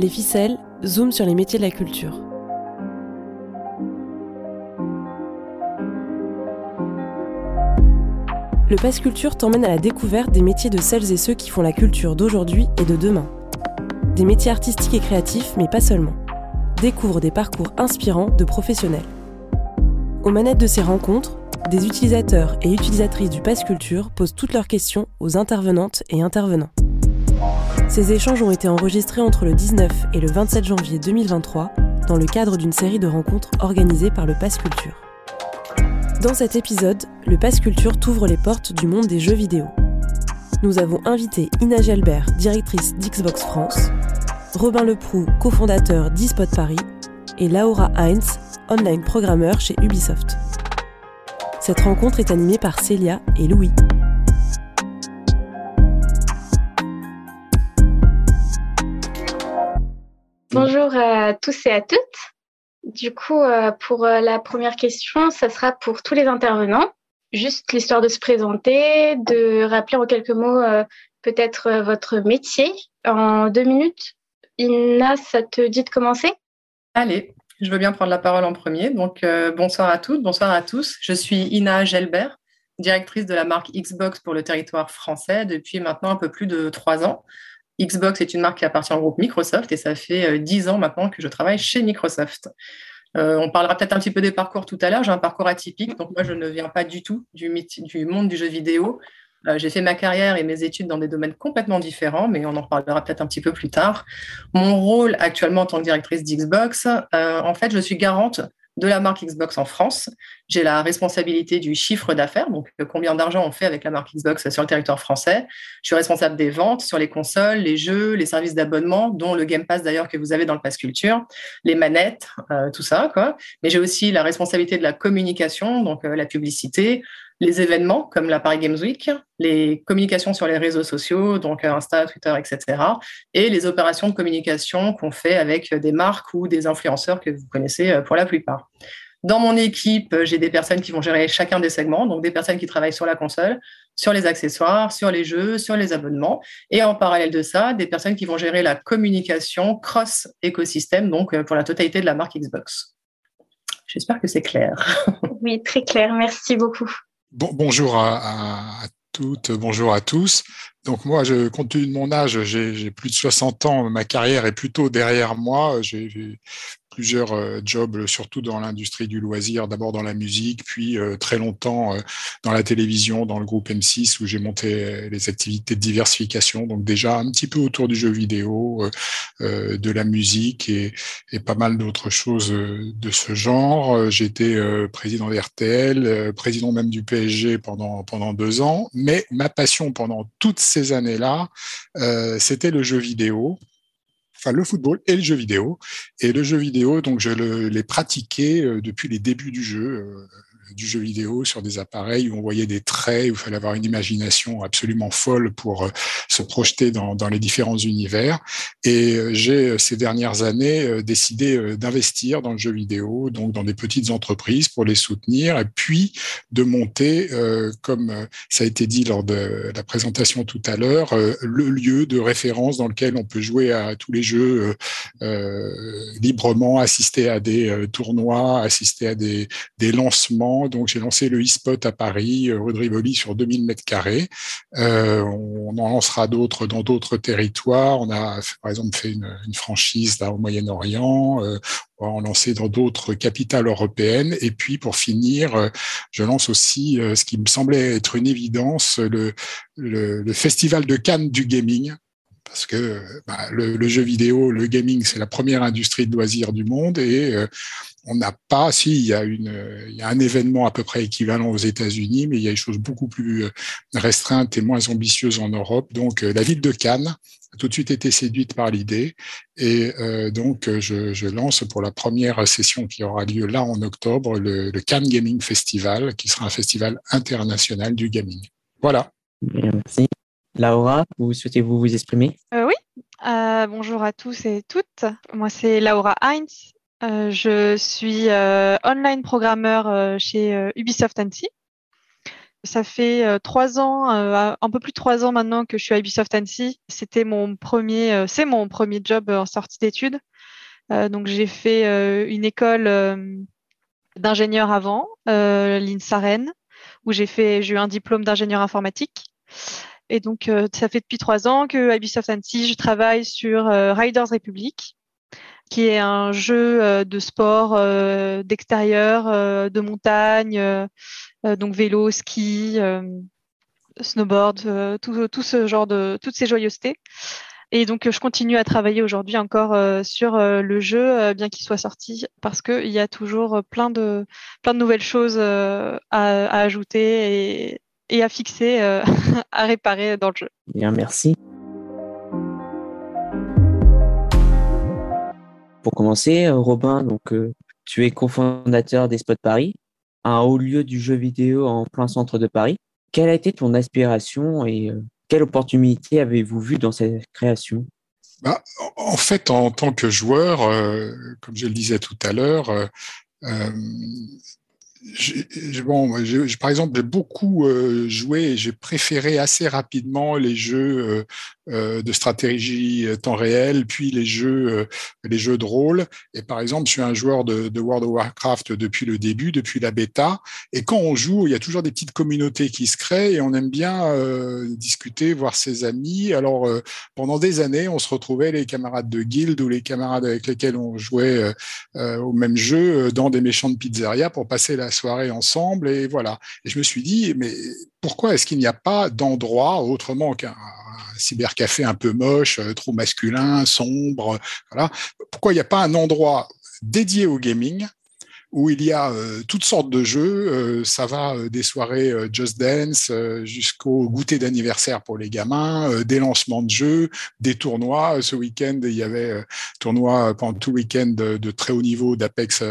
Les ficelles, zoom sur les métiers de la culture. Le Pass Culture t'emmène à la découverte des métiers de celles et ceux qui font la culture d'aujourd'hui et de demain. Des métiers artistiques et créatifs, mais pas seulement. Découvre des parcours inspirants de professionnels. Aux manettes de ces rencontres, des utilisateurs et utilisatrices du Pass Culture posent toutes leurs questions aux intervenantes et intervenants. Ces échanges ont été enregistrés entre le 19 et le 27 janvier 2023 dans le cadre d'une série de rencontres organisées par le Pass Culture. Dans cet épisode, le Pass Culture t'ouvre les portes du monde des jeux vidéo. Nous avons invité Ina Gelbert, directrice d'Xbox France, Robin Leproux, cofondateur d'eSpot Paris, et Laura Heinz, online programmeur chez Ubisoft. Cette rencontre est animée par Célia et Louis. Bonjour à tous et à toutes. Du coup, euh, pour euh, la première question, ça sera pour tous les intervenants. Juste l'histoire de se présenter, de rappeler en quelques mots euh, peut-être votre métier. En deux minutes, Ina, ça te dit de commencer? Allez, je veux bien prendre la parole en premier. Donc, bonsoir à toutes, bonsoir à tous. Je suis Ina Gelbert, directrice de la marque Xbox pour le territoire français depuis maintenant un peu plus de trois ans. Xbox est une marque qui appartient au groupe Microsoft et ça fait euh, dix ans maintenant que je travaille chez Microsoft. Euh, on parlera peut-être un petit peu des parcours tout à l'heure. J'ai un parcours atypique, donc moi je ne viens pas du tout du, monde du jeu vidéo. Euh, j'ai fait ma carrière et mes études dans des domaines complètement différents, mais on en reparlera peut-être un petit peu plus tard. Mon rôle actuellement en tant que directrice d'Xbox, en fait, je suis garante de la marque Xbox en France. J'ai la responsabilité du chiffre d'affaires, donc euh, combien d'argent on fait avec la marque Xbox sur le territoire français. Je suis responsable des ventes sur les consoles, les jeux, les services d'abonnement, dont le Game Pass d'ailleurs que vous avez dans le Pass Culture, les manettes, euh, tout ça. Quoi. Mais j'ai aussi la responsabilité de la communication, donc euh, la publicité, les événements comme la Paris Games Week, les communications sur les réseaux sociaux, donc Insta, Twitter, etc., et les opérations de communication qu'on fait avec des marques ou des influenceurs que vous connaissez pour la plupart. Dans mon équipe, j'ai des personnes qui vont gérer chacun des segments, donc des personnes qui travaillent sur la console, sur les accessoires, sur les jeux, sur les abonnements, et en parallèle de ça, des personnes qui vont gérer la communication cross écosystème, donc pour la totalité de la marque Xbox. J'espère que c'est clair. Oui, très clair. Merci beaucoup bonjour à, toutes, bonjour à tous. Donc moi, je, compte tenu de mon âge, j'ai plus de 60 ans, ma carrière est plutôt derrière moi. J'ai plusieurs euh, jobs, surtout dans l'industrie du loisir, d'abord dans la musique, puis euh, très longtemps euh, dans la télévision, dans le groupe M6 où j'ai monté les activités de diversification, donc déjà un petit peu autour du jeu vidéo, de la musique et, et pas mal d'autres choses de ce genre. J'étais président d'RTL, président même du PSG pendant pendant deux ans, mais ma passion pendant toutes ces années-là, c'était le jeu vidéo enfin le football et le jeu vidéo. Et le jeu vidéo, donc je l'ai pratiqué euh, depuis les débuts du jeu. Du jeu vidéo sur des appareils où on voyait des traits, où il fallait avoir une imagination absolument folle pour euh, se projeter dans, les différents univers. Et euh, j'ai, euh, ces dernières années, décidé d'investir dans le jeu vidéo, donc dans des petites entreprises pour les soutenir, et puis de monter, comme ça a été dit lors de la présentation tout à l'heure, le lieu de référence dans lequel on peut jouer à tous les jeux librement, assister à des tournois, assister à des lancements donc, j'ai lancé le e-spot à Paris, euh, rue de sur 2000 mètres carrés. Euh, on en lancera d'autres dans d'autres territoires. On a, par exemple, fait une, franchise au Moyen-Orient. Euh, on va en lancer dans d'autres capitales européennes. Et puis, pour finir, je lance aussi ce qui me semblait être une évidence, le, le, festival de Cannes du gaming parce que bah, le, jeu vidéo, le gaming, c'est la première industrie de loisirs du monde et on n'a pas, si, il y, a une, il y a un événement à peu près équivalent aux États-Unis, mais il y a des choses beaucoup plus euh, restreintes et moins ambitieuses en Europe. Donc, euh, la ville de Cannes a tout de suite été séduite par l'idée. Et euh, donc, je, je, lance pour la première session qui aura lieu là en octobre, le, le Cannes Gaming Festival, qui sera un festival international du gaming. Voilà. Merci. Laura, vous souhaitez-vous vous exprimer? Oui. bonjour à tous et toutes. Moi, c'est Laura Heinz. Euh, je suis euh, online programmeur euh, chez Ubisoft Annecy. Ça fait trois ans, un peu plus de trois ans maintenant que je suis à Ubisoft Annecy. C'était mon premier, c'est mon premier job en sortie d'études. donc j'ai fait une école d'ingénieur avant, l'INSAREN, où j'ai fait, j'ai eu un diplôme d'ingénieur informatique. Et donc, ça fait depuis trois ans que Ubisoft Annecy, je travaille sur Riders Republic, qui est un jeu euh, de sport euh, d'extérieur, euh, de montagne, donc vélo, ski, snowboard, tout, ce genre de toutes ces joyeusetés. Et donc, je continue à travailler aujourd'hui encore sur le jeu, bien qu'il soit sorti, parce qu'il y a toujours plein de, plein de nouvelles choses à, à ajouter et, et, à fixer, à réparer dans le jeu. Bien, merci. Pour commencer, euh, Robin, donc, euh, tu es cofondateur des Spots Paris, un haut lieu du jeu vidéo en plein centre de Paris. Quelle a été ton aspiration et euh, quelle opportunité avez-vous vu dans cette création? Bah, En fait, en tant que joueur, comme je le disais tout à l'heure, bon, par exemple, j'ai beaucoup joué et j'ai préféré assez rapidement les jeux euh, de stratégie euh, temps réel, puis les jeux, euh, les jeux de rôle. Et par exemple, je suis un joueur de, World of Warcraft depuis le début, depuis la bêta. Et quand on joue, il y a toujours des petites communautés qui se créent et on aime bien discuter, voir ses amis. Alors, pendant des années, on se retrouvait les camarades de guild ou les camarades avec lesquels on jouait au même jeu dans des méchants de pizzeria pour passer la soirée ensemble. Et voilà. Et je me suis dit, mais pourquoi est-ce qu'il n'y a pas d'endroit autrement qu'un cybercafé un peu moche, euh, trop masculin, sombre, voilà Pourquoi il n'y a pas un endroit dédié au gaming où il y a euh, toutes sortes de jeux. Euh, ça va euh, des soirées Just Dance jusqu'au goûter d'anniversaire pour les gamins, des lancements de jeux, des tournois. Ce week-end, il y avait tournoi pendant tout week-end de, très haut niveau d'Apex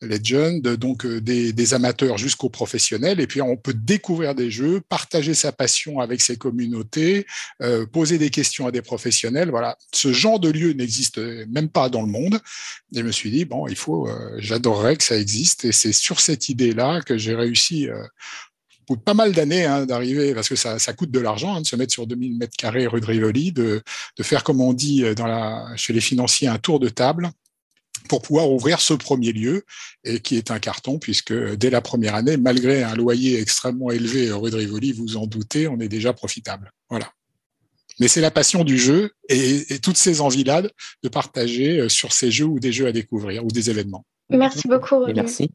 Legend, donc des, des, amateurs jusqu'aux professionnels. Et puis on peut découvrir des jeux, partager sa passion avec ses communautés, poser des questions à des professionnels. Voilà, ce genre de lieu n'existe même pas dans le monde. Et je me suis dit bon, il faut, j'adorerais que ça existe. Et c'est sur cette idée-là que j'ai réussi, euh, pour pas mal d'années, hein, d'arriver, parce que ça, ça, coûte de l'argent, hein, de se mettre sur 2000 mètres carrés rue de Rivoli, de, de faire, comme on dit euh, chez les financiers, un tour de table pour pouvoir ouvrir ce premier lieu et qui est un carton puisque euh, dès la première année, malgré un loyer extrêmement élevé rue de Rivoli, vous en doutez, on est déjà profitable. Voilà. Mais c'est la passion du jeu et, et toutes ces envies-là de partager sur ces jeux ou des jeux à découvrir ou des événements. Merci beaucoup. merci.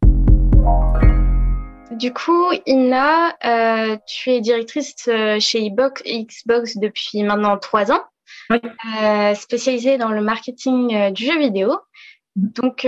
Du coup, Ina, euh, tu es directrice euh, chez Xbox depuis maintenant trois ans, euh, spécialisée dans le marketing du jeu vidéo. Donc,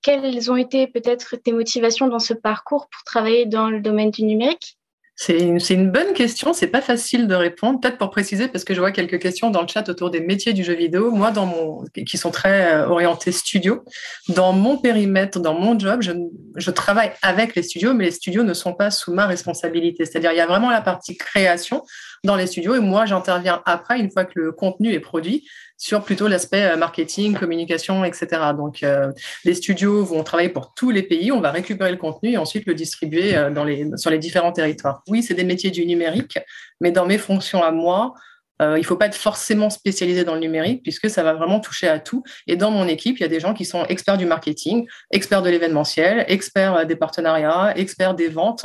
quelles ont été peut-être tes motivations dans ce parcours pour travailler dans le domaine du numérique? C'est une, bonne question, c'est pas facile de répondre. Peut-être pour préciser, parce que je vois quelques questions dans le chat autour des métiers du jeu vidéo, moi, dans mon, qui sont très euh, orientés studio. Dans mon périmètre, dans mon job, je, je travaille avec les studios, mais les studios ne sont pas sous ma responsabilité. C'est-à-dire, il y a vraiment la partie création dans les studios et moi, j'interviens après, une fois que le contenu est produit, sur plutôt l'aspect euh, marketing, communication, etc. Donc, euh, les studios vont travailler pour tous les pays, on va récupérer le contenu et ensuite le distribuer euh, dans les, sur les différents territoires. Oui, c'est des métiers du numérique, mais dans mes fonctions à moi, il ne faut pas être forcément spécialisé dans le numérique puisque ça va vraiment toucher à tout. Et dans mon équipe, il y a des gens qui sont experts du marketing, experts de l'événementiel, experts des partenariats, experts des ventes.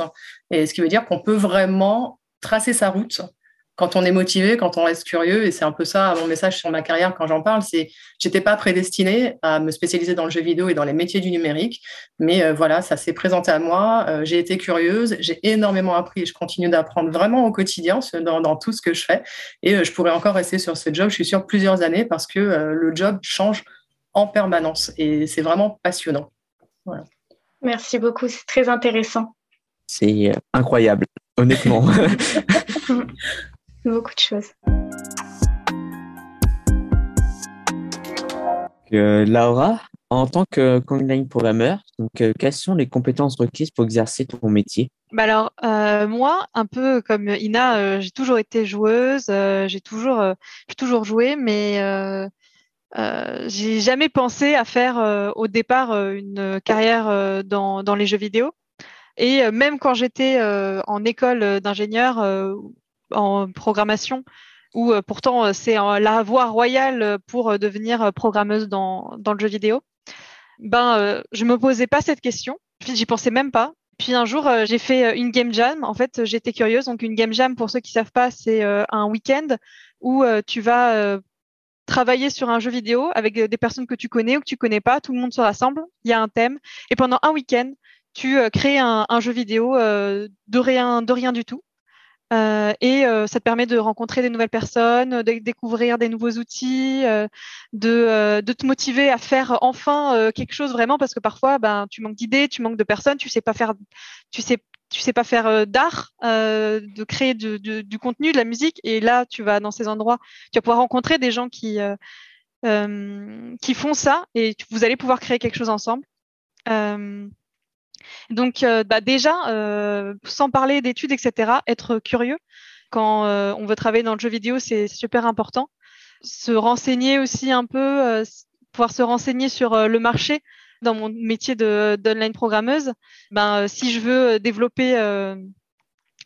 Et ce qui veut dire qu'on peut vraiment tracer sa route quand on est motivé, quand on reste curieux, et c'est un peu ça mon message sur ma carrière quand j'en parle, c'est j'étais pas prédestinée à me spécialiser dans le jeu vidéo et dans les métiers du numérique, mais euh, voilà, ça s'est présenté à moi. Euh, j'ai été curieuse, j'ai énormément appris et je continue d'apprendre vraiment au quotidien dans, dans, tout ce que je fais, et euh, je pourrais encore rester sur ce job, je suis sûre plusieurs années parce que le job change en permanence et c'est vraiment passionnant. Merci beaucoup, c'est très intéressant. C'est incroyable, honnêtement. beaucoup de choses. Euh, Laura, en tant que content programmeur, donc, euh, quelles sont les compétences requises pour exercer ton métier? Bah alors euh, moi, un peu comme Ina, j'ai toujours été joueuse, j'ai toujours, toujours joué, mais j'ai jamais pensé à faire au départ une carrière dans, dans, les jeux vidéo. Et même quand j'étais en école d'ingénieur en programmation, où pourtant c'est la voie royale pour devenir programmeuse dans, le jeu vidéo, ben je me posais pas cette question. J'y pensais même pas. Puis un jour, j'ai fait une game jam. En fait, j'étais curieuse. Donc une game jam, pour ceux qui savent pas, c'est un week-end où tu vas travailler sur un jeu vidéo avec des personnes que tu connais ou que tu connais pas. Tout le monde se rassemble. Il y a un thème. Et pendant un week-end, tu crées un, un jeu vidéo de rien, de rien du tout. Euh, et euh, ça te permet de rencontrer des nouvelles personnes, de découvrir des nouveaux outils, euh, de, de, te motiver à faire enfin quelque chose vraiment parce que parfois ben, tu manques d'idées, tu manques de personnes, tu sais pas faire, tu sais, tu sais pas faire d'art, de créer du, contenu, de la musique. Et là, tu vas dans ces endroits, tu vas pouvoir rencontrer des gens qui, qui font ça et vous allez pouvoir créer quelque chose ensemble. Donc, euh, bah déjà, euh, sans parler d'études, etc., être curieux quand euh, on veut travailler dans le jeu vidéo, c'est super important. Se renseigner aussi un peu, pouvoir se renseigner sur le marché dans mon métier d'online programmeuse. Ben, si je veux développer,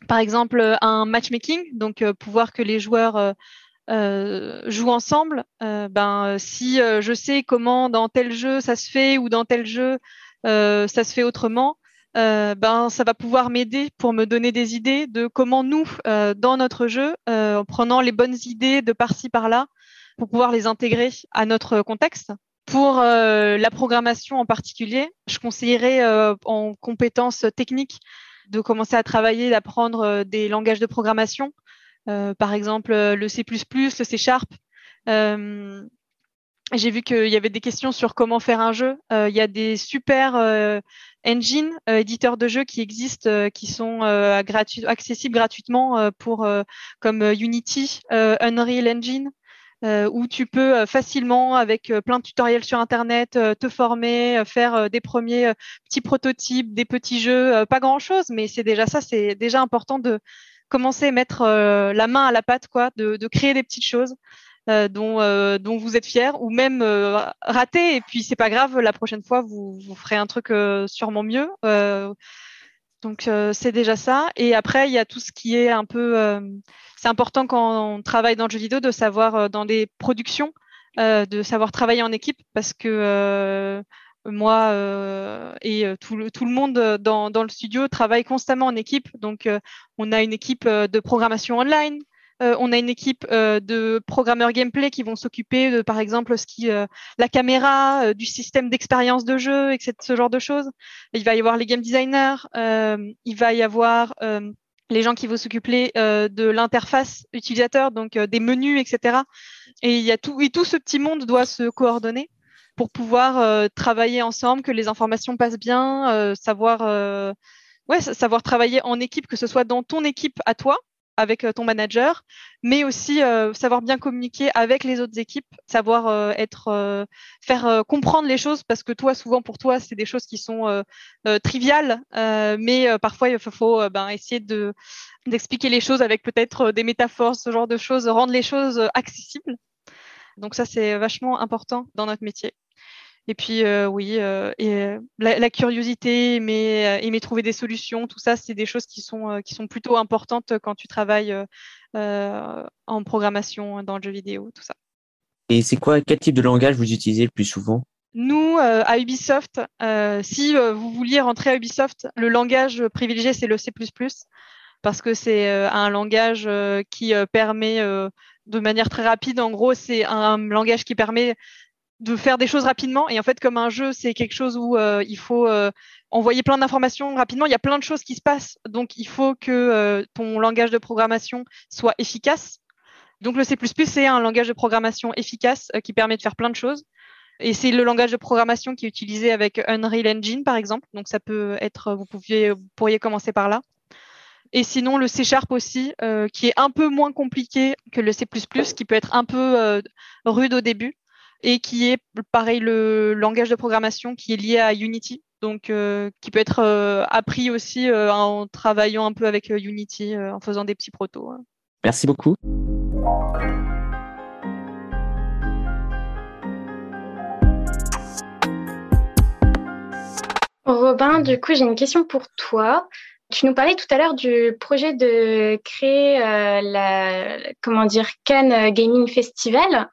par exemple, un matchmaking, donc pouvoir que les joueurs jouent ensemble, ben, si je sais comment dans tel jeu ça se fait ou dans tel jeu ça se fait autrement, euh, ben, ça va pouvoir m'aider pour me donner des idées de comment nous, euh, dans notre jeu, euh, en prenant les bonnes idées de par-ci, par-là, pour pouvoir les intégrer à notre contexte. Pour la programmation en particulier, je conseillerais en compétences techniques de commencer à travailler, d'apprendre des langages de programmation, par exemple le C++, le C Sharp. J'ai vu qu'il y avait des questions sur comment faire un jeu. Il y a des super engine, euh, éditeurs de jeux qui existent, euh, qui sont euh, accessibles gratuitement pour comme Unity, Unreal Engine. où tu peux facilement, avec plein de tutoriels sur Internet, te former, faire des premiers petits prototypes, des petits jeux, pas grand-chose, mais c'est déjà ça, c'est déjà important de commencer à mettre la main à la pâte, quoi, de, de créer des petites choses. Euh, dont, euh, dont vous êtes fier ou même euh, raté et puis c'est pas grave la prochaine fois vous, ferez un truc sûrement mieux donc c'est déjà ça et après il y a tout ce qui est un peu c'est important quand on travaille dans le jeu vidéo de savoir dans des productions de savoir travailler en équipe parce que moi euh, et tout le, monde dans, dans, le studio travaille constamment en équipe. Donc, on a une équipe de programmation online, euh, on a une équipe euh, de programmeurs gameplay qui vont s'occuper de, par exemple, euh, la caméra, du système d'expérience de jeu, etc., ce genre de choses. Il va y avoir les game designers, il va y avoir les gens qui vont s'occuper de l'interface utilisateur, donc des menus, etc. Et y a tout, ce petit monde doit se coordonner pour pouvoir travailler ensemble, que les informations passent bien, savoir travailler en équipe, que ce soit dans ton équipe à toi, avec euh, ton manager, mais aussi euh, savoir bien communiquer avec les autres équipes, savoir euh, être, faire comprendre les choses parce que toi, souvent pour toi, c'est des choses qui sont triviales, mais parfois il faut, ben, essayer de d'expliquer les choses avec peut-être des métaphores, ce genre de choses, rendre les choses accessibles. Donc ça, c'est vachement important dans notre métier. Et puis, euh, oui, euh, et, euh, la, curiosité, aimer, aimer, trouver des solutions, tout ça, c'est des choses qui sont, qui sont plutôt importantes quand tu travailles en programmation dans le jeu vidéo, tout ça. Et c'est quoi, quel type de langage vous utilisez le plus souvent? Nous, à Ubisoft, si vous vouliez rentrer à Ubisoft, le langage privilégié, c'est le C++, parce que c'est un langage qui permet de manière très rapide, en gros, c'est un langage qui permet de faire des choses rapidement. Et en fait, comme un jeu, c'est quelque chose où euh, il faut euh, envoyer plein d'informations rapidement. Il y a plein de choses qui se passent. Donc, il faut que euh, ton langage de programmation soit efficace. Donc, le C++, c'est un langage de programmation efficace qui permet de faire plein de choses. Et c'est le langage de programmation qui est utilisé avec Unreal Engine, par exemple. Donc, ça peut être, vous, pouviez, vous pourriez commencer par là. Et sinon, le C Sharp aussi, qui est un peu moins compliqué que le C++, qui peut être un peu rude au début et qui est pareil le langage de programmation qui est lié à Unity, donc euh, qui peut être euh, appris aussi euh, en travaillant un peu avec Unity, en faisant des petits protos. Hein. Merci beaucoup. Robin, du coup, j'ai une question pour toi. Tu nous parlais tout à l'heure du projet de créer euh, la, comment dire, Cannes Gaming Festival.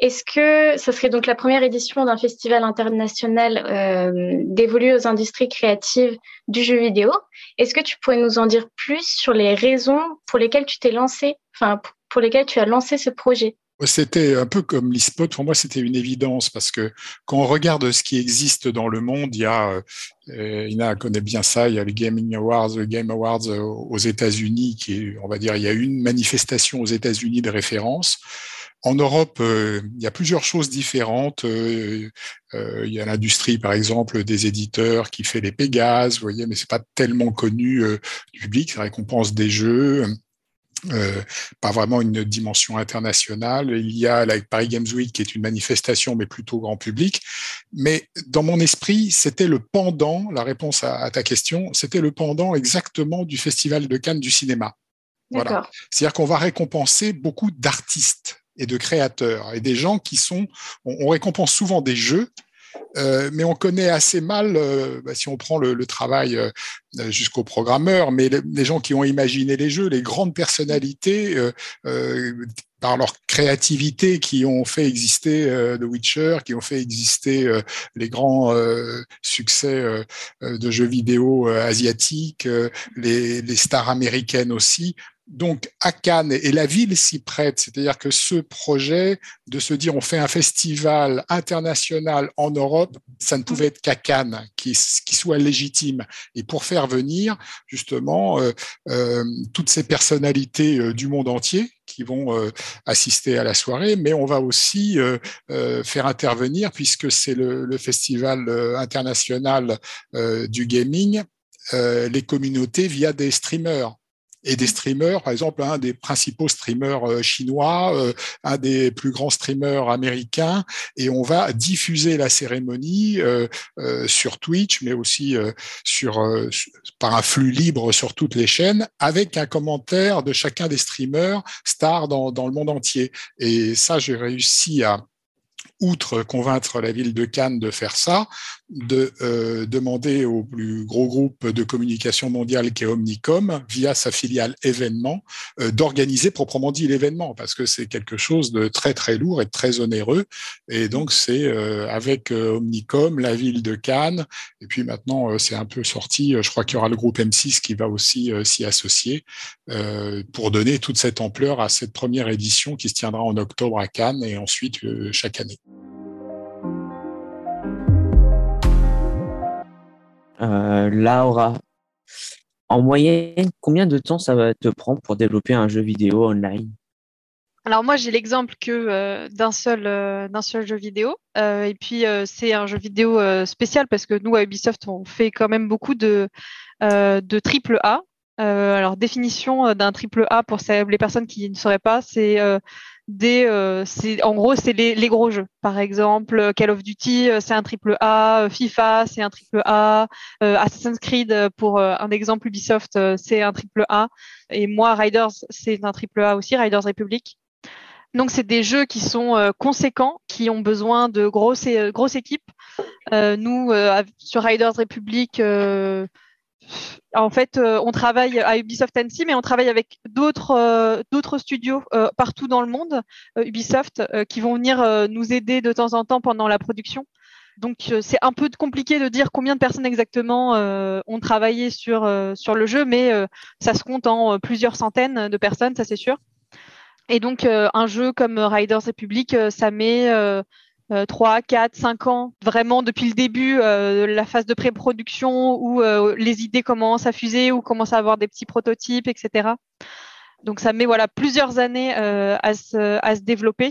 Est-ce que ça serait donc la première édition d'un festival international euh, dévolu aux industries créatives du jeu vidéo? Est-ce que tu pourrais nous en dire plus sur les raisons pour lesquelles tu t'es lancé, enfin pour lesquelles tu as lancé ce projet? C'était un peu comme l'e-spot. Pour moi, c'était une évidence parce que quand on regarde ce qui existe dans le monde, il y a, euh, Ina connaît bien ça, il y a les Gaming Awards, le Game Awards euh, aux États-Unis, qui est, on va dire, il y a une manifestation aux États-Unis de référence. En Europe, euh, il y a plusieurs choses différentes. Euh, euh, il y a l'industrie, par exemple, des éditeurs qui fait les Pégases, vous voyez, mais c'est pas tellement connu du public. C'est récompense des jeux. Euh, pas vraiment une dimension internationale. Il y a la Paris Games Week qui est une manifestation, mais plutôt grand public. Mais dans mon esprit, c'était le pendant, la réponse à, ta question, c'était le pendant exactement du Festival de Cannes du cinéma. Voilà. C'est-à-dire qu'on va récompenser beaucoup d'artistes et de créateurs. Et des gens qui sont, on récompense souvent des jeux euh, mais on connaît assez mal, euh, bah, si on prend le, travail euh, jusqu'aux programmeurs, mais les, gens qui ont imaginé les jeux, les grandes personnalités, par leur créativité, qui ont fait exister The Witcher, qui ont fait exister les grands succès de jeux vidéo asiatiques, les, stars américaines aussi donc à Cannes, et la ville s'y prête, c'est-à-dire que ce projet de se dire on fait un festival international en Europe, ça ne pouvait être qu'à Cannes, qui, soit légitime. Et pour faire venir justement euh, euh, toutes ces personnalités euh, du monde entier qui vont assister à la soirée, mais on va aussi faire intervenir, puisque c'est le, le, festival international du gaming, les communautés via des streamers et des streamers, par exemple, un des principaux streamers euh, chinois, euh, un des plus grands streamers américains, et on va diffuser la cérémonie euh, sur Twitch, mais aussi sur par un flux libre sur toutes les chaînes, avec un commentaire de chacun des streamers stars dans, dans le monde entier. Et ça, j'ai réussi à outre convaincre la ville de Cannes de faire ça, de euh, demander au plus gros groupe de communication mondiale qu'est Omnicom, via sa filiale événement, euh, d'organiser proprement dit l'événement, parce que c'est quelque chose de très très lourd et très onéreux. Et donc c'est euh, avec Omnicom, la ville de Cannes, et puis maintenant c'est un peu sorti, je crois qu'il y aura le groupe M6 qui va aussi s'y associer pour donner toute cette ampleur à cette première édition qui se tiendra en octobre à Cannes et ensuite chaque année. Laura, en moyenne, combien de temps ça va te prendre pour développer un jeu vidéo online? Alors moi j'ai l'exemple que euh, d'un seul euh, d'un seul jeu vidéo et puis c'est un jeu vidéo spécial parce que nous à Ubisoft on fait quand même beaucoup de de triple A. alors définition d'un triple A pour les personnes qui ne sauraient pas, c'est euh, en gros, c'est les, gros jeux. Par exemple, Call of Duty, euh, c'est un triple A, FIFA, c'est un triple A, euh, Assassin's Creed, pour un exemple, Ubisoft, c'est un triple A, et moi, Riders, c'est un triple A aussi, Riders Republic. Donc, c'est des jeux qui sont conséquents, qui ont besoin de grosses, grosses équipes. nous, sur Riders Republic, en fait, euh, on travaille à Ubisoft Annecy, mais on travaille avec d'autres euh, studios euh, partout dans le monde, Ubisoft, qui vont venir nous aider de temps en temps pendant la production. Donc c'est un peu compliqué de dire combien de personnes exactement ont travaillé sur sur le jeu, mais ça se compte en plusieurs centaines de personnes, ça c'est sûr. Et donc un jeu comme Riders Republic, ça met 3, 4, 5 ans, vraiment depuis le début, euh, la phase de pré-production où euh, les idées commencent à fuser ou commencent à avoir des petits prototypes, etc. Donc ça met voilà plusieurs années euh, à, se, à se développer.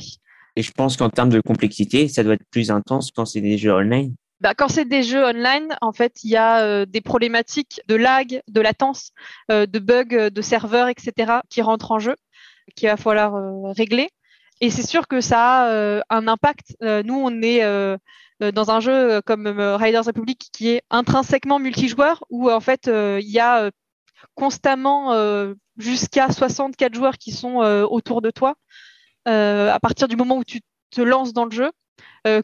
Et je pense qu'en termes de complexité, ça doit être plus intense quand c'est des jeux online. Bah, quand c'est des jeux online, en fait, il y a des problématiques de lag, de latence, de bugs, de serveurs, etc., qui rentrent en jeu, qu'il va falloir régler. Et c'est sûr que ça a euh, un impact. Euh, nous, on est euh, dans un jeu comme Riders Republic qui est intrinsèquement multijoueur, où en fait, il y a constamment jusqu'à 64 joueurs qui sont autour de toi à partir du moment où tu te lances dans le jeu.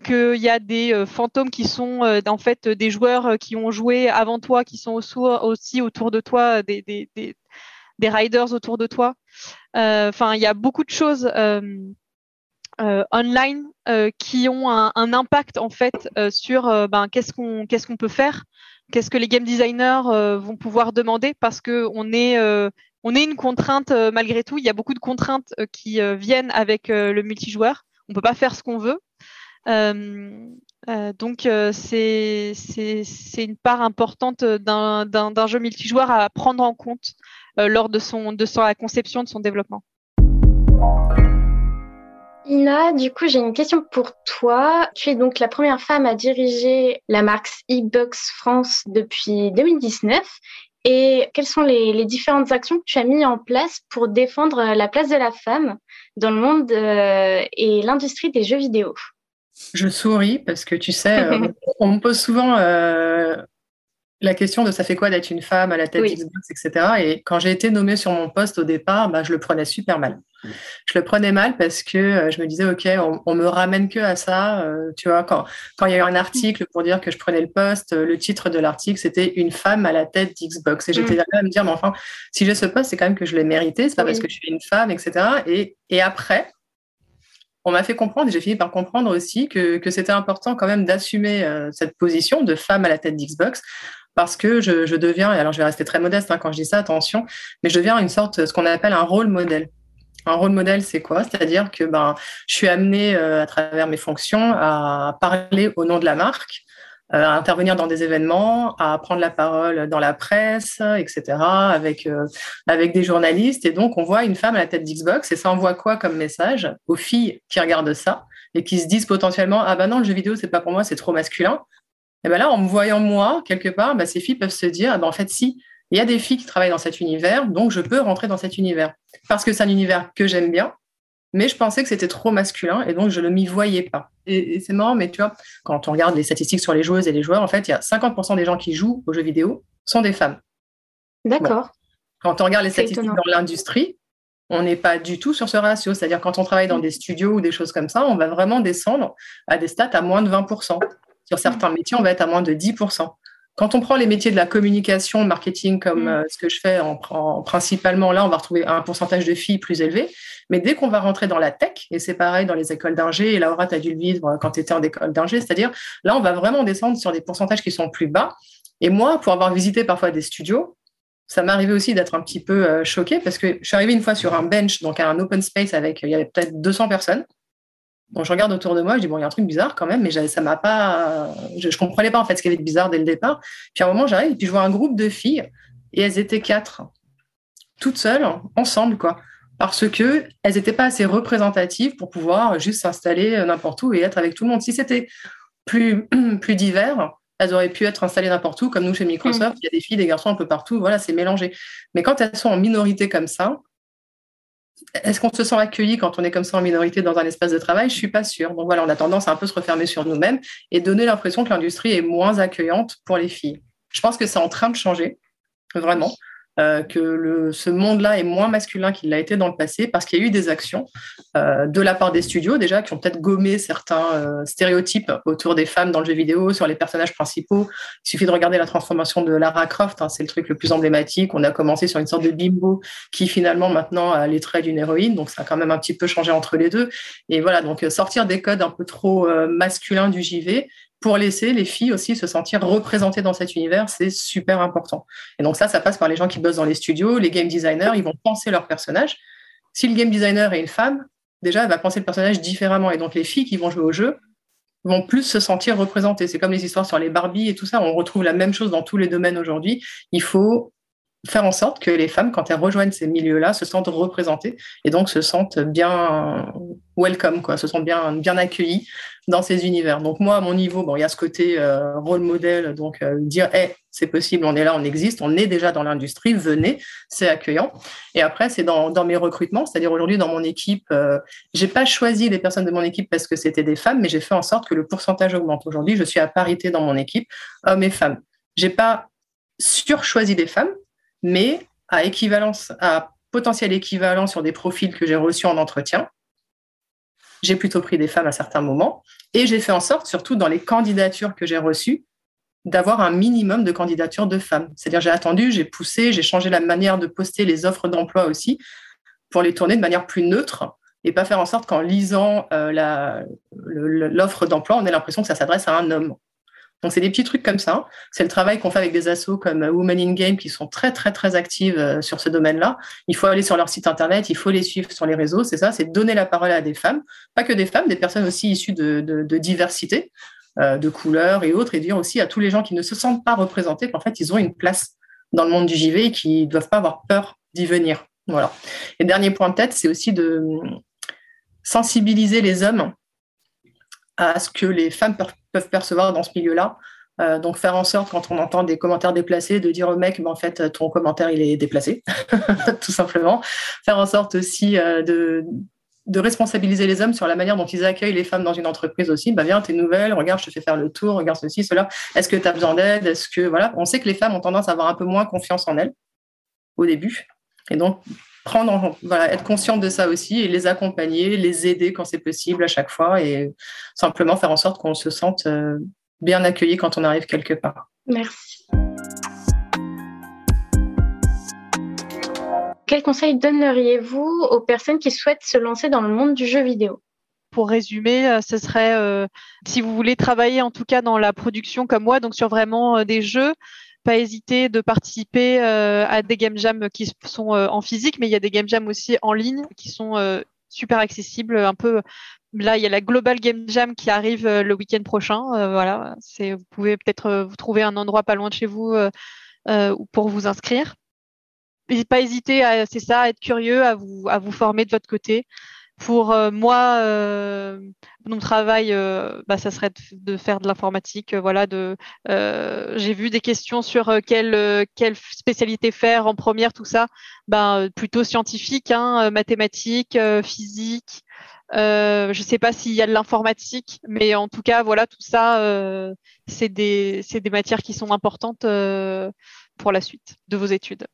qu'il y a des fantômes qui sont en fait des joueurs qui ont joué avant toi, qui sont aussi autour de toi, des riders autour de toi. Enfin, il y a beaucoup de choses online qui ont un, impact en fait sur ben, qu'est-ce qu'on peut faire qu'est-ce que les game designers euh, vont pouvoir demander parce que on est euh, une contrainte euh, malgré tout. Il y a beaucoup de contraintes qui viennent avec le multijoueur. On peut pas faire ce qu'on veut. donc c'est c'est une part importante d'un jeu multijoueur à prendre en compte lors de son de sa conception de son développement. Ina, du coup, j'ai une question pour toi. Tu es donc la première femme à diriger la marque e-Box France depuis 2019. Et quelles sont les, différentes actions que tu as mises en place pour défendre la place de la femme dans le monde euh, et l'industrie des jeux vidéo? Je souris parce que tu sais, euh, on me pose souvent euh, la question de ça fait quoi d'être une femme à la tête d'Xbox, etc. Et quand j'ai été nommée sur mon poste au départ, bah, je le prenais super mal. Je le prenais mal parce que euh, je me disais, OK, on, me ramène que à ça. Euh, tu vois, quand, quand il y a eu un article pour dire que je prenais le poste, euh, le titre de l'article, c'était Une femme à la tête d'Xbox. Et j'étais mm. là à me dire, mais enfin, si j'ai ce poste, c'est quand même que je l'ai mérité. C'est pas parce que je suis une femme, etc. Et, et après, on m'a fait comprendre, et j'ai fini par comprendre aussi, que, que c'était important quand même d'assumer cette position de femme à la tête d'Xbox, parce que je, je, deviens, alors je vais rester très modeste hein, quand je dis ça, attention, mais je deviens une sorte, ce qu'on appelle un rôle modèle. Un rôle modèle, c'est quoi? C'est-à-dire que ben, je suis amenée euh, à travers mes fonctions à parler au nom de la marque, euh, à intervenir dans des événements, à prendre la parole dans la presse, etc., avec, euh, avec des journalistes. Et donc, on voit une femme à la tête d'Xbox et ça envoie quoi comme message aux filles qui regardent ça et qui se disent potentiellement Ah ben non, le jeu vidéo, c'est pas pour moi, c'est trop masculin. Et ben là, en me voyant moi, quelque part, ben, ces filles peuvent se dire ah ben, En fait, si, il y a des filles qui travaillent dans cet univers, donc je peux rentrer dans cet univers. Parce que c'est un univers que j'aime bien, mais je pensais que c'était trop masculin et donc je ne m'y voyais pas. Et, c'est marrant, mais tu vois, quand on regarde les statistiques sur les joueuses et les joueurs, en fait, il y a 50% des gens qui jouent aux jeux vidéo sont des femmes. D'accord. Quand on regarde les statistiques dans l'industrie, on n'est pas du tout sur ce ratio. C'est-à-dire quand on travaille dans mm. des studios ou des choses comme ça, on va vraiment descendre à des stats à moins de 20%. Sur certains métiers, on va être à moins de 10%. Quand on prend les métiers de la communication, marketing, comme mm. euh, ce que je fais en, principalement, là, on va retrouver un pourcentage de filles plus élevé. Mais dès qu'on va rentrer dans la tech, et c'est pareil dans les écoles d'ingé, et Laura, tu as dû le vivre quand tu étais en école d'ingé, c'est-à-dire là, on va vraiment descendre sur des pourcentages qui sont plus bas. Et moi, pour avoir visité parfois des studios, ça m'est arrivé aussi d'être un petit peu euh, choquée parce que je suis arrivée une fois sur un bench, donc un open space avec, il y avait peut-être 200 personnes. Bon, je regarde autour de moi, je dis, bon, il y a un truc bizarre quand même, mais ça m'a pas. Je, ne comprenais pas en fait ce qui avait de bizarre dès le départ. Puis à un moment, j'arrive et puis je vois un groupe de filles et elles étaient quatre, toutes seules, ensemble, quoi. Parce que elles n'étaient pas assez représentatives pour pouvoir juste s'installer n'importe où et être avec tout le monde. Si c'était plus, plus divers, elles auraient pu être installées n'importe où, comme nous chez Microsoft. Mm. Il y a des filles, des garçons un peu partout. Voilà, c'est mélangé. Mais quand elles sont en minorité comme ça, est-ce qu'on se sent accueilli quand on est comme ça en minorité dans un espace de travail? Je suis pas sûre. Donc voilà, on a tendance à un peu se refermer sur nous-mêmes et donner l'impression que l'industrie est moins accueillante pour les filles. Je pense que c'est en train de changer, vraiment. Euh, que le, ce monde-là est moins masculin qu'il l'a été dans le passé parce qu'il y a eu des actions euh, de la part des studios déjà qui ont peut-être gommé certains euh, stéréotypes autour des femmes dans le jeu vidéo, sur les personnages principaux. Il suffit de regarder la transformation de Lara Croft, hein, c'est le truc le plus emblématique. On a commencé sur une sorte de bimbo qui finalement maintenant a les traits d'une héroïne, donc ça a quand même un petit peu changé entre les deux. Et voilà, donc sortir des codes un peu trop masculins du JV pour laisser les filles aussi se sentir représentées dans cet univers, c'est super important. Et donc ça, ça passe par les gens qui bossent dans les studios, les game designers, ils vont penser leur personnage. Si le game designer est une femme, déjà, elle va penser le personnage différemment. Et donc les filles qui vont jouer au jeu vont plus se sentir représentées. C'est comme les histoires sur les Barbie et tout ça, on retrouve la même chose dans tous les domaines aujourd'hui. Il faut faire en sorte que les femmes, quand elles rejoignent ces milieux-là, se sentent représentées et donc se sentent bien welcome, quoi, se sentent bien, bien accueillies dans ces univers. Donc moi, à mon niveau, bon, il y a ce côté euh, rôle modèle, donc euh, dire, hey, c'est possible, on est là, on existe, on est déjà dans l'industrie, venez, c'est accueillant. Et après, c'est dans, dans, mes recrutements, c'est-à-dire aujourd'hui dans mon équipe, euh, j'ai pas choisi les personnes de mon équipe parce que c'était des femmes, mais j'ai fait en sorte que le pourcentage augmente. Aujourd'hui, je suis à parité dans mon équipe, hommes et femmes. J'ai pas surchoisi des femmes, mais à équivalence, à potentiel équivalent sur des profils que j'ai reçus en entretien, j'ai plutôt pris des femmes à certains moments. Et j'ai fait en sorte, surtout dans les candidatures que j'ai reçues, d'avoir un minimum de candidatures de femmes. C'est-à-dire, j'ai attendu, j'ai poussé, j'ai changé la manière de poster les offres d'emploi aussi pour les tourner de manière plus neutre et pas faire en sorte qu'en lisant euh, l'offre d'emploi, on ait l'impression que ça s'adresse à un homme. Donc, c'est des petits trucs comme ça. C'est le travail qu'on fait avec des assos comme Women in Game qui sont très, très, très actives euh, sur ce domaine-là. Il faut aller sur leur site internet, il faut les suivre sur les réseaux. C'est ça, c'est donner la parole à des femmes, pas que des femmes, des personnes aussi issues de, diversité, euh, de couleurs et autres, et dire aussi à tous les gens qui ne se sentent pas représentés qu'en fait, ils ont une place dans le monde du JV et qui ne doivent pas avoir peur d'y venir. Voilà. Et dernier point de tête, c'est aussi de sensibiliser les hommes à ce que les femmes peuvent percevoir dans ce milieu-là. Euh, donc faire en sorte, quand on entend des commentaires déplacés, de dire au mec, mais en fait, ton commentaire, il est déplacé, tout simplement. Faire en sorte aussi euh, de, de, responsabiliser les hommes sur la manière dont ils accueillent les femmes dans une entreprise aussi. Bah, viens, t'es nouvelle, regarde, je te fais faire le tour, regarde ceci, cela. Est-ce que tu as besoin d'aide? Est-ce que, voilà, on sait que les femmes ont tendance à avoir un peu moins confiance en elles au début. Et donc, prendre, voilà, être consciente de ça aussi et les accompagner, les aider quand c'est possible à chaque fois et simplement faire en sorte qu'on se sente euh, bien accueilli quand on arrive quelque part. Merci. Quel conseil donneriez-vous aux personnes qui souhaitent se lancer dans le monde du jeu vidéo? Pour résumer, euh, ce serait euh, si vous voulez travailler en tout cas dans la production comme moi, donc sur vraiment des jeux, pas hésiter de participer euh, à des game jams qui sont euh, en physique, mais il y a des game jams aussi en ligne qui sont euh, super accessibles. Un peu là, il y a la Global Game Jam qui arrive le week-end prochain. voilà, c'est vous pouvez peut-être vous trouver un endroit pas loin de chez vous pour vous inscrire. pas hésiter, c'est ça, à être curieux, à vous à vous former de votre côté. Pour euh, moi, euh, mon travail, euh, bah, ça serait de, faire de l'informatique. voilà, de, j'ai vu des questions sur quelle, spécialité faire en première, tout ça. Ben, plutôt scientifique, hein, mathématiques, physique. je ne sais pas s'il y a de l'informatique, mais en tout cas, voilà, tout ça, c'est des, matières qui sont importantes pour la suite de vos études.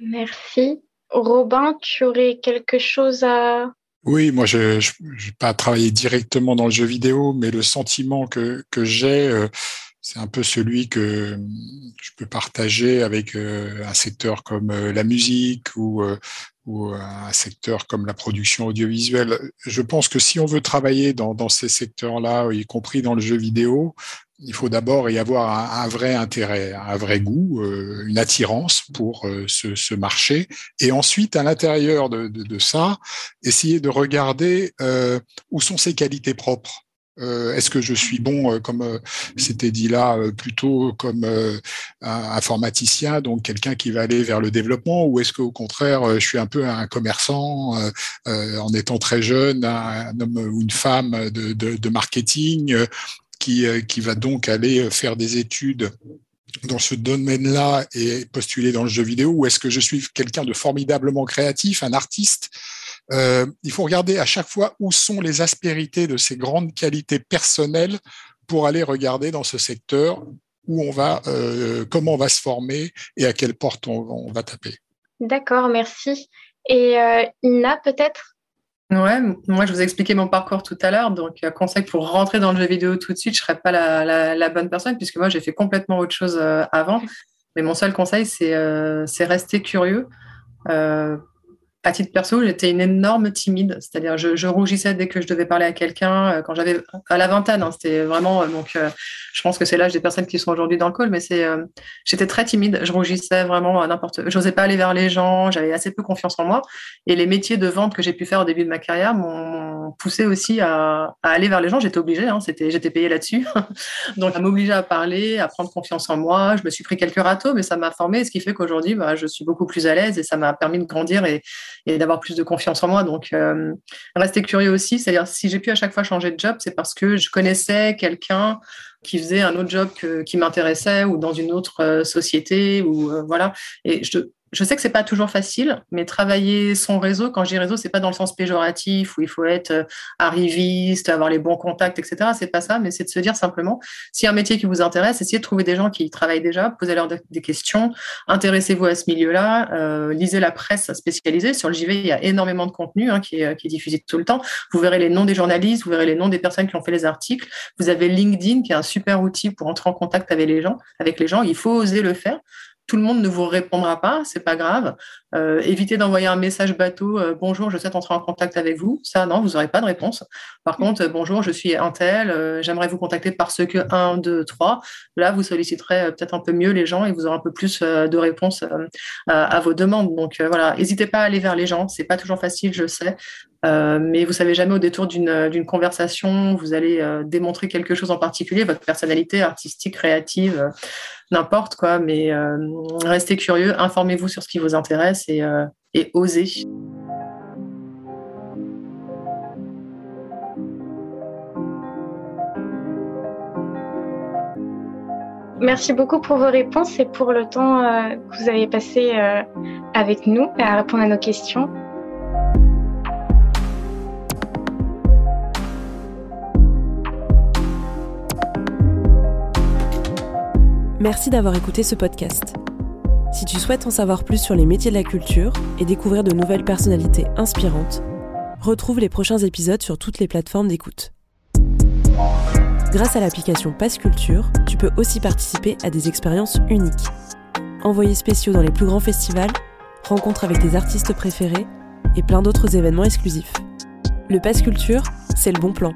Merci. Robin, tu aurais quelque chose à oui, moi, je n'ai pas travaillé directement dans le jeu vidéo, mais le sentiment que, que j'ai, euh, c'est un peu celui que je peux partager avec euh, un secteur comme euh, la musique ou, ou un secteur comme la production audiovisuelle. Je pense que si on veut travailler dans, dans ces secteurs-là, y compris dans le jeu vidéo, il faut d'abord y avoir un, vrai intérêt, un vrai goût, euh, une attirance pour euh, ce, marché. Et ensuite, à l'intérieur de, ça, essayer de regarder euh, où sont ses qualités propres. Est-ce que je suis bon, comme c'était dit là, plutôt comme un informaticien, donc quelqu'un qui va aller vers le développement, ou est-ce qu'au contraire, je suis un peu un commerçant en étant très jeune, un, homme ou une femme de, de marketing euh, qui, va donc aller faire des études dans ce domaine-là et postuler dans le jeu vidéo ou est-ce que je suis quelqu'un de formidablement créatif, un artiste euh, Il faut regarder à chaque fois où sont les aspérités de ces grandes qualités personnelles pour aller regarder dans ce secteur où on va, euh, comment on va se former et à quelle porte on, va taper. D'accord, merci. Et Ina, peut-être? Ouais, moi je vous ai expliqué mon parcours tout à l'heure, donc euh, conseil pour rentrer dans le jeu vidéo tout de suite, je serais pas la, bonne personne puisque moi j'ai fait complètement autre chose euh, avant. Mais mon seul conseil c'est euh, rester curieux à titre perso, j'étais une énorme timide, c'est-à-dire je, je, rougissais dès que je devais parler à quelqu'un. Euh, quand j'avais à la vingtaine, hein, c'était vraiment euh, donc. Euh, je pense que c'est l'âge des personnes qui sont aujourd'hui dans le call, mais c'est j'étais très timide, je rougissais vraiment n'importe. J'osais pas aller vers les gens, j'avais assez peu confiance en moi. Et les métiers de vente que j'ai pu faire au début de ma carrière m'ont poussé aussi à, aller vers les gens. J'étais obligée, hein, c'était j'étais payée là-dessus, donc à m'obliger à parler, à prendre confiance en moi. Je me suis pris quelques râteaux, mais ça m'a formé, ce qui fait qu'aujourd'hui, bah, je suis beaucoup plus à l'aise et ça m'a permis de grandir et et d'avoir plus de confiance en moi. Donc, euh, rester curieux aussi. C'est-à-dire, si j'ai pu à chaque fois changer de job, c'est parce que je connaissais quelqu'un qui faisait un autre job qui m'intéressait ou dans une autre euh, société ou euh, voilà. Et je, je sais que c'est pas toujours facile, mais travailler son réseau, quand je dis réseau, c'est pas dans le sens péjoratif où il faut être euh, arriviste, avoir les bons contacts, etc. C'est pas ça, mais c'est de se dire simplement, a un métier qui vous intéresse, essayez de trouver des gens qui y travaillent déjà, posez-leur des questions, intéressez-vous à ce milieu-là, euh, lisez la presse spécialisée. Sur le JV, il y a énormément de contenu hein, qui, est, qui est diffusé tout le temps. Vous verrez les noms des journalistes, vous verrez les noms des personnes qui ont fait les articles. Vous avez LinkedIn, qui est un super outil pour entrer en contact avec les gens. Avec les gens, il faut oser le faire tout le monde ne vous répondra pas, c'est pas grave. Euh, évitez d'envoyer un message bateau euh, bonjour, je souhaite entrer en contact avec vous. Ça, non, vous n'aurez pas de réponse. Par contre, euh, bonjour, je suis un tel, j'aimerais vous contacter parce que 1, 2, 3. Là, vous solliciterez peut-être un peu mieux les gens et vous aurez un peu plus de réponses à vos demandes. Donc voilà, n'hésitez pas à aller vers les gens. C'est pas toujours facile, je sais. Mais vous savez jamais au détour d'une conversation, vous allez démontrer quelque chose en particulier, votre personnalité artistique, créative, n'importe quoi. Mais restez curieux, informez-vous sur ce qui vous intéresse euh, et, oser. Merci beaucoup pour vos réponses et pour le temps euh, que vous avez passé euh, avec nous à répondre à nos questions. Merci d'avoir écouté ce podcast. Si tu souhaites en savoir plus sur les métiers de la culture et découvrir de nouvelles personnalités inspirantes, retrouve les prochains épisodes sur toutes les plateformes d'écoute. Grâce à l'application Passe Culture, tu peux aussi participer à des expériences uniques. Envoyés spéciaux dans les plus grands festivals, rencontres avec tes artistes préférés et plein d'autres événements exclusifs. Le Passe Culture, c'est le bon plan.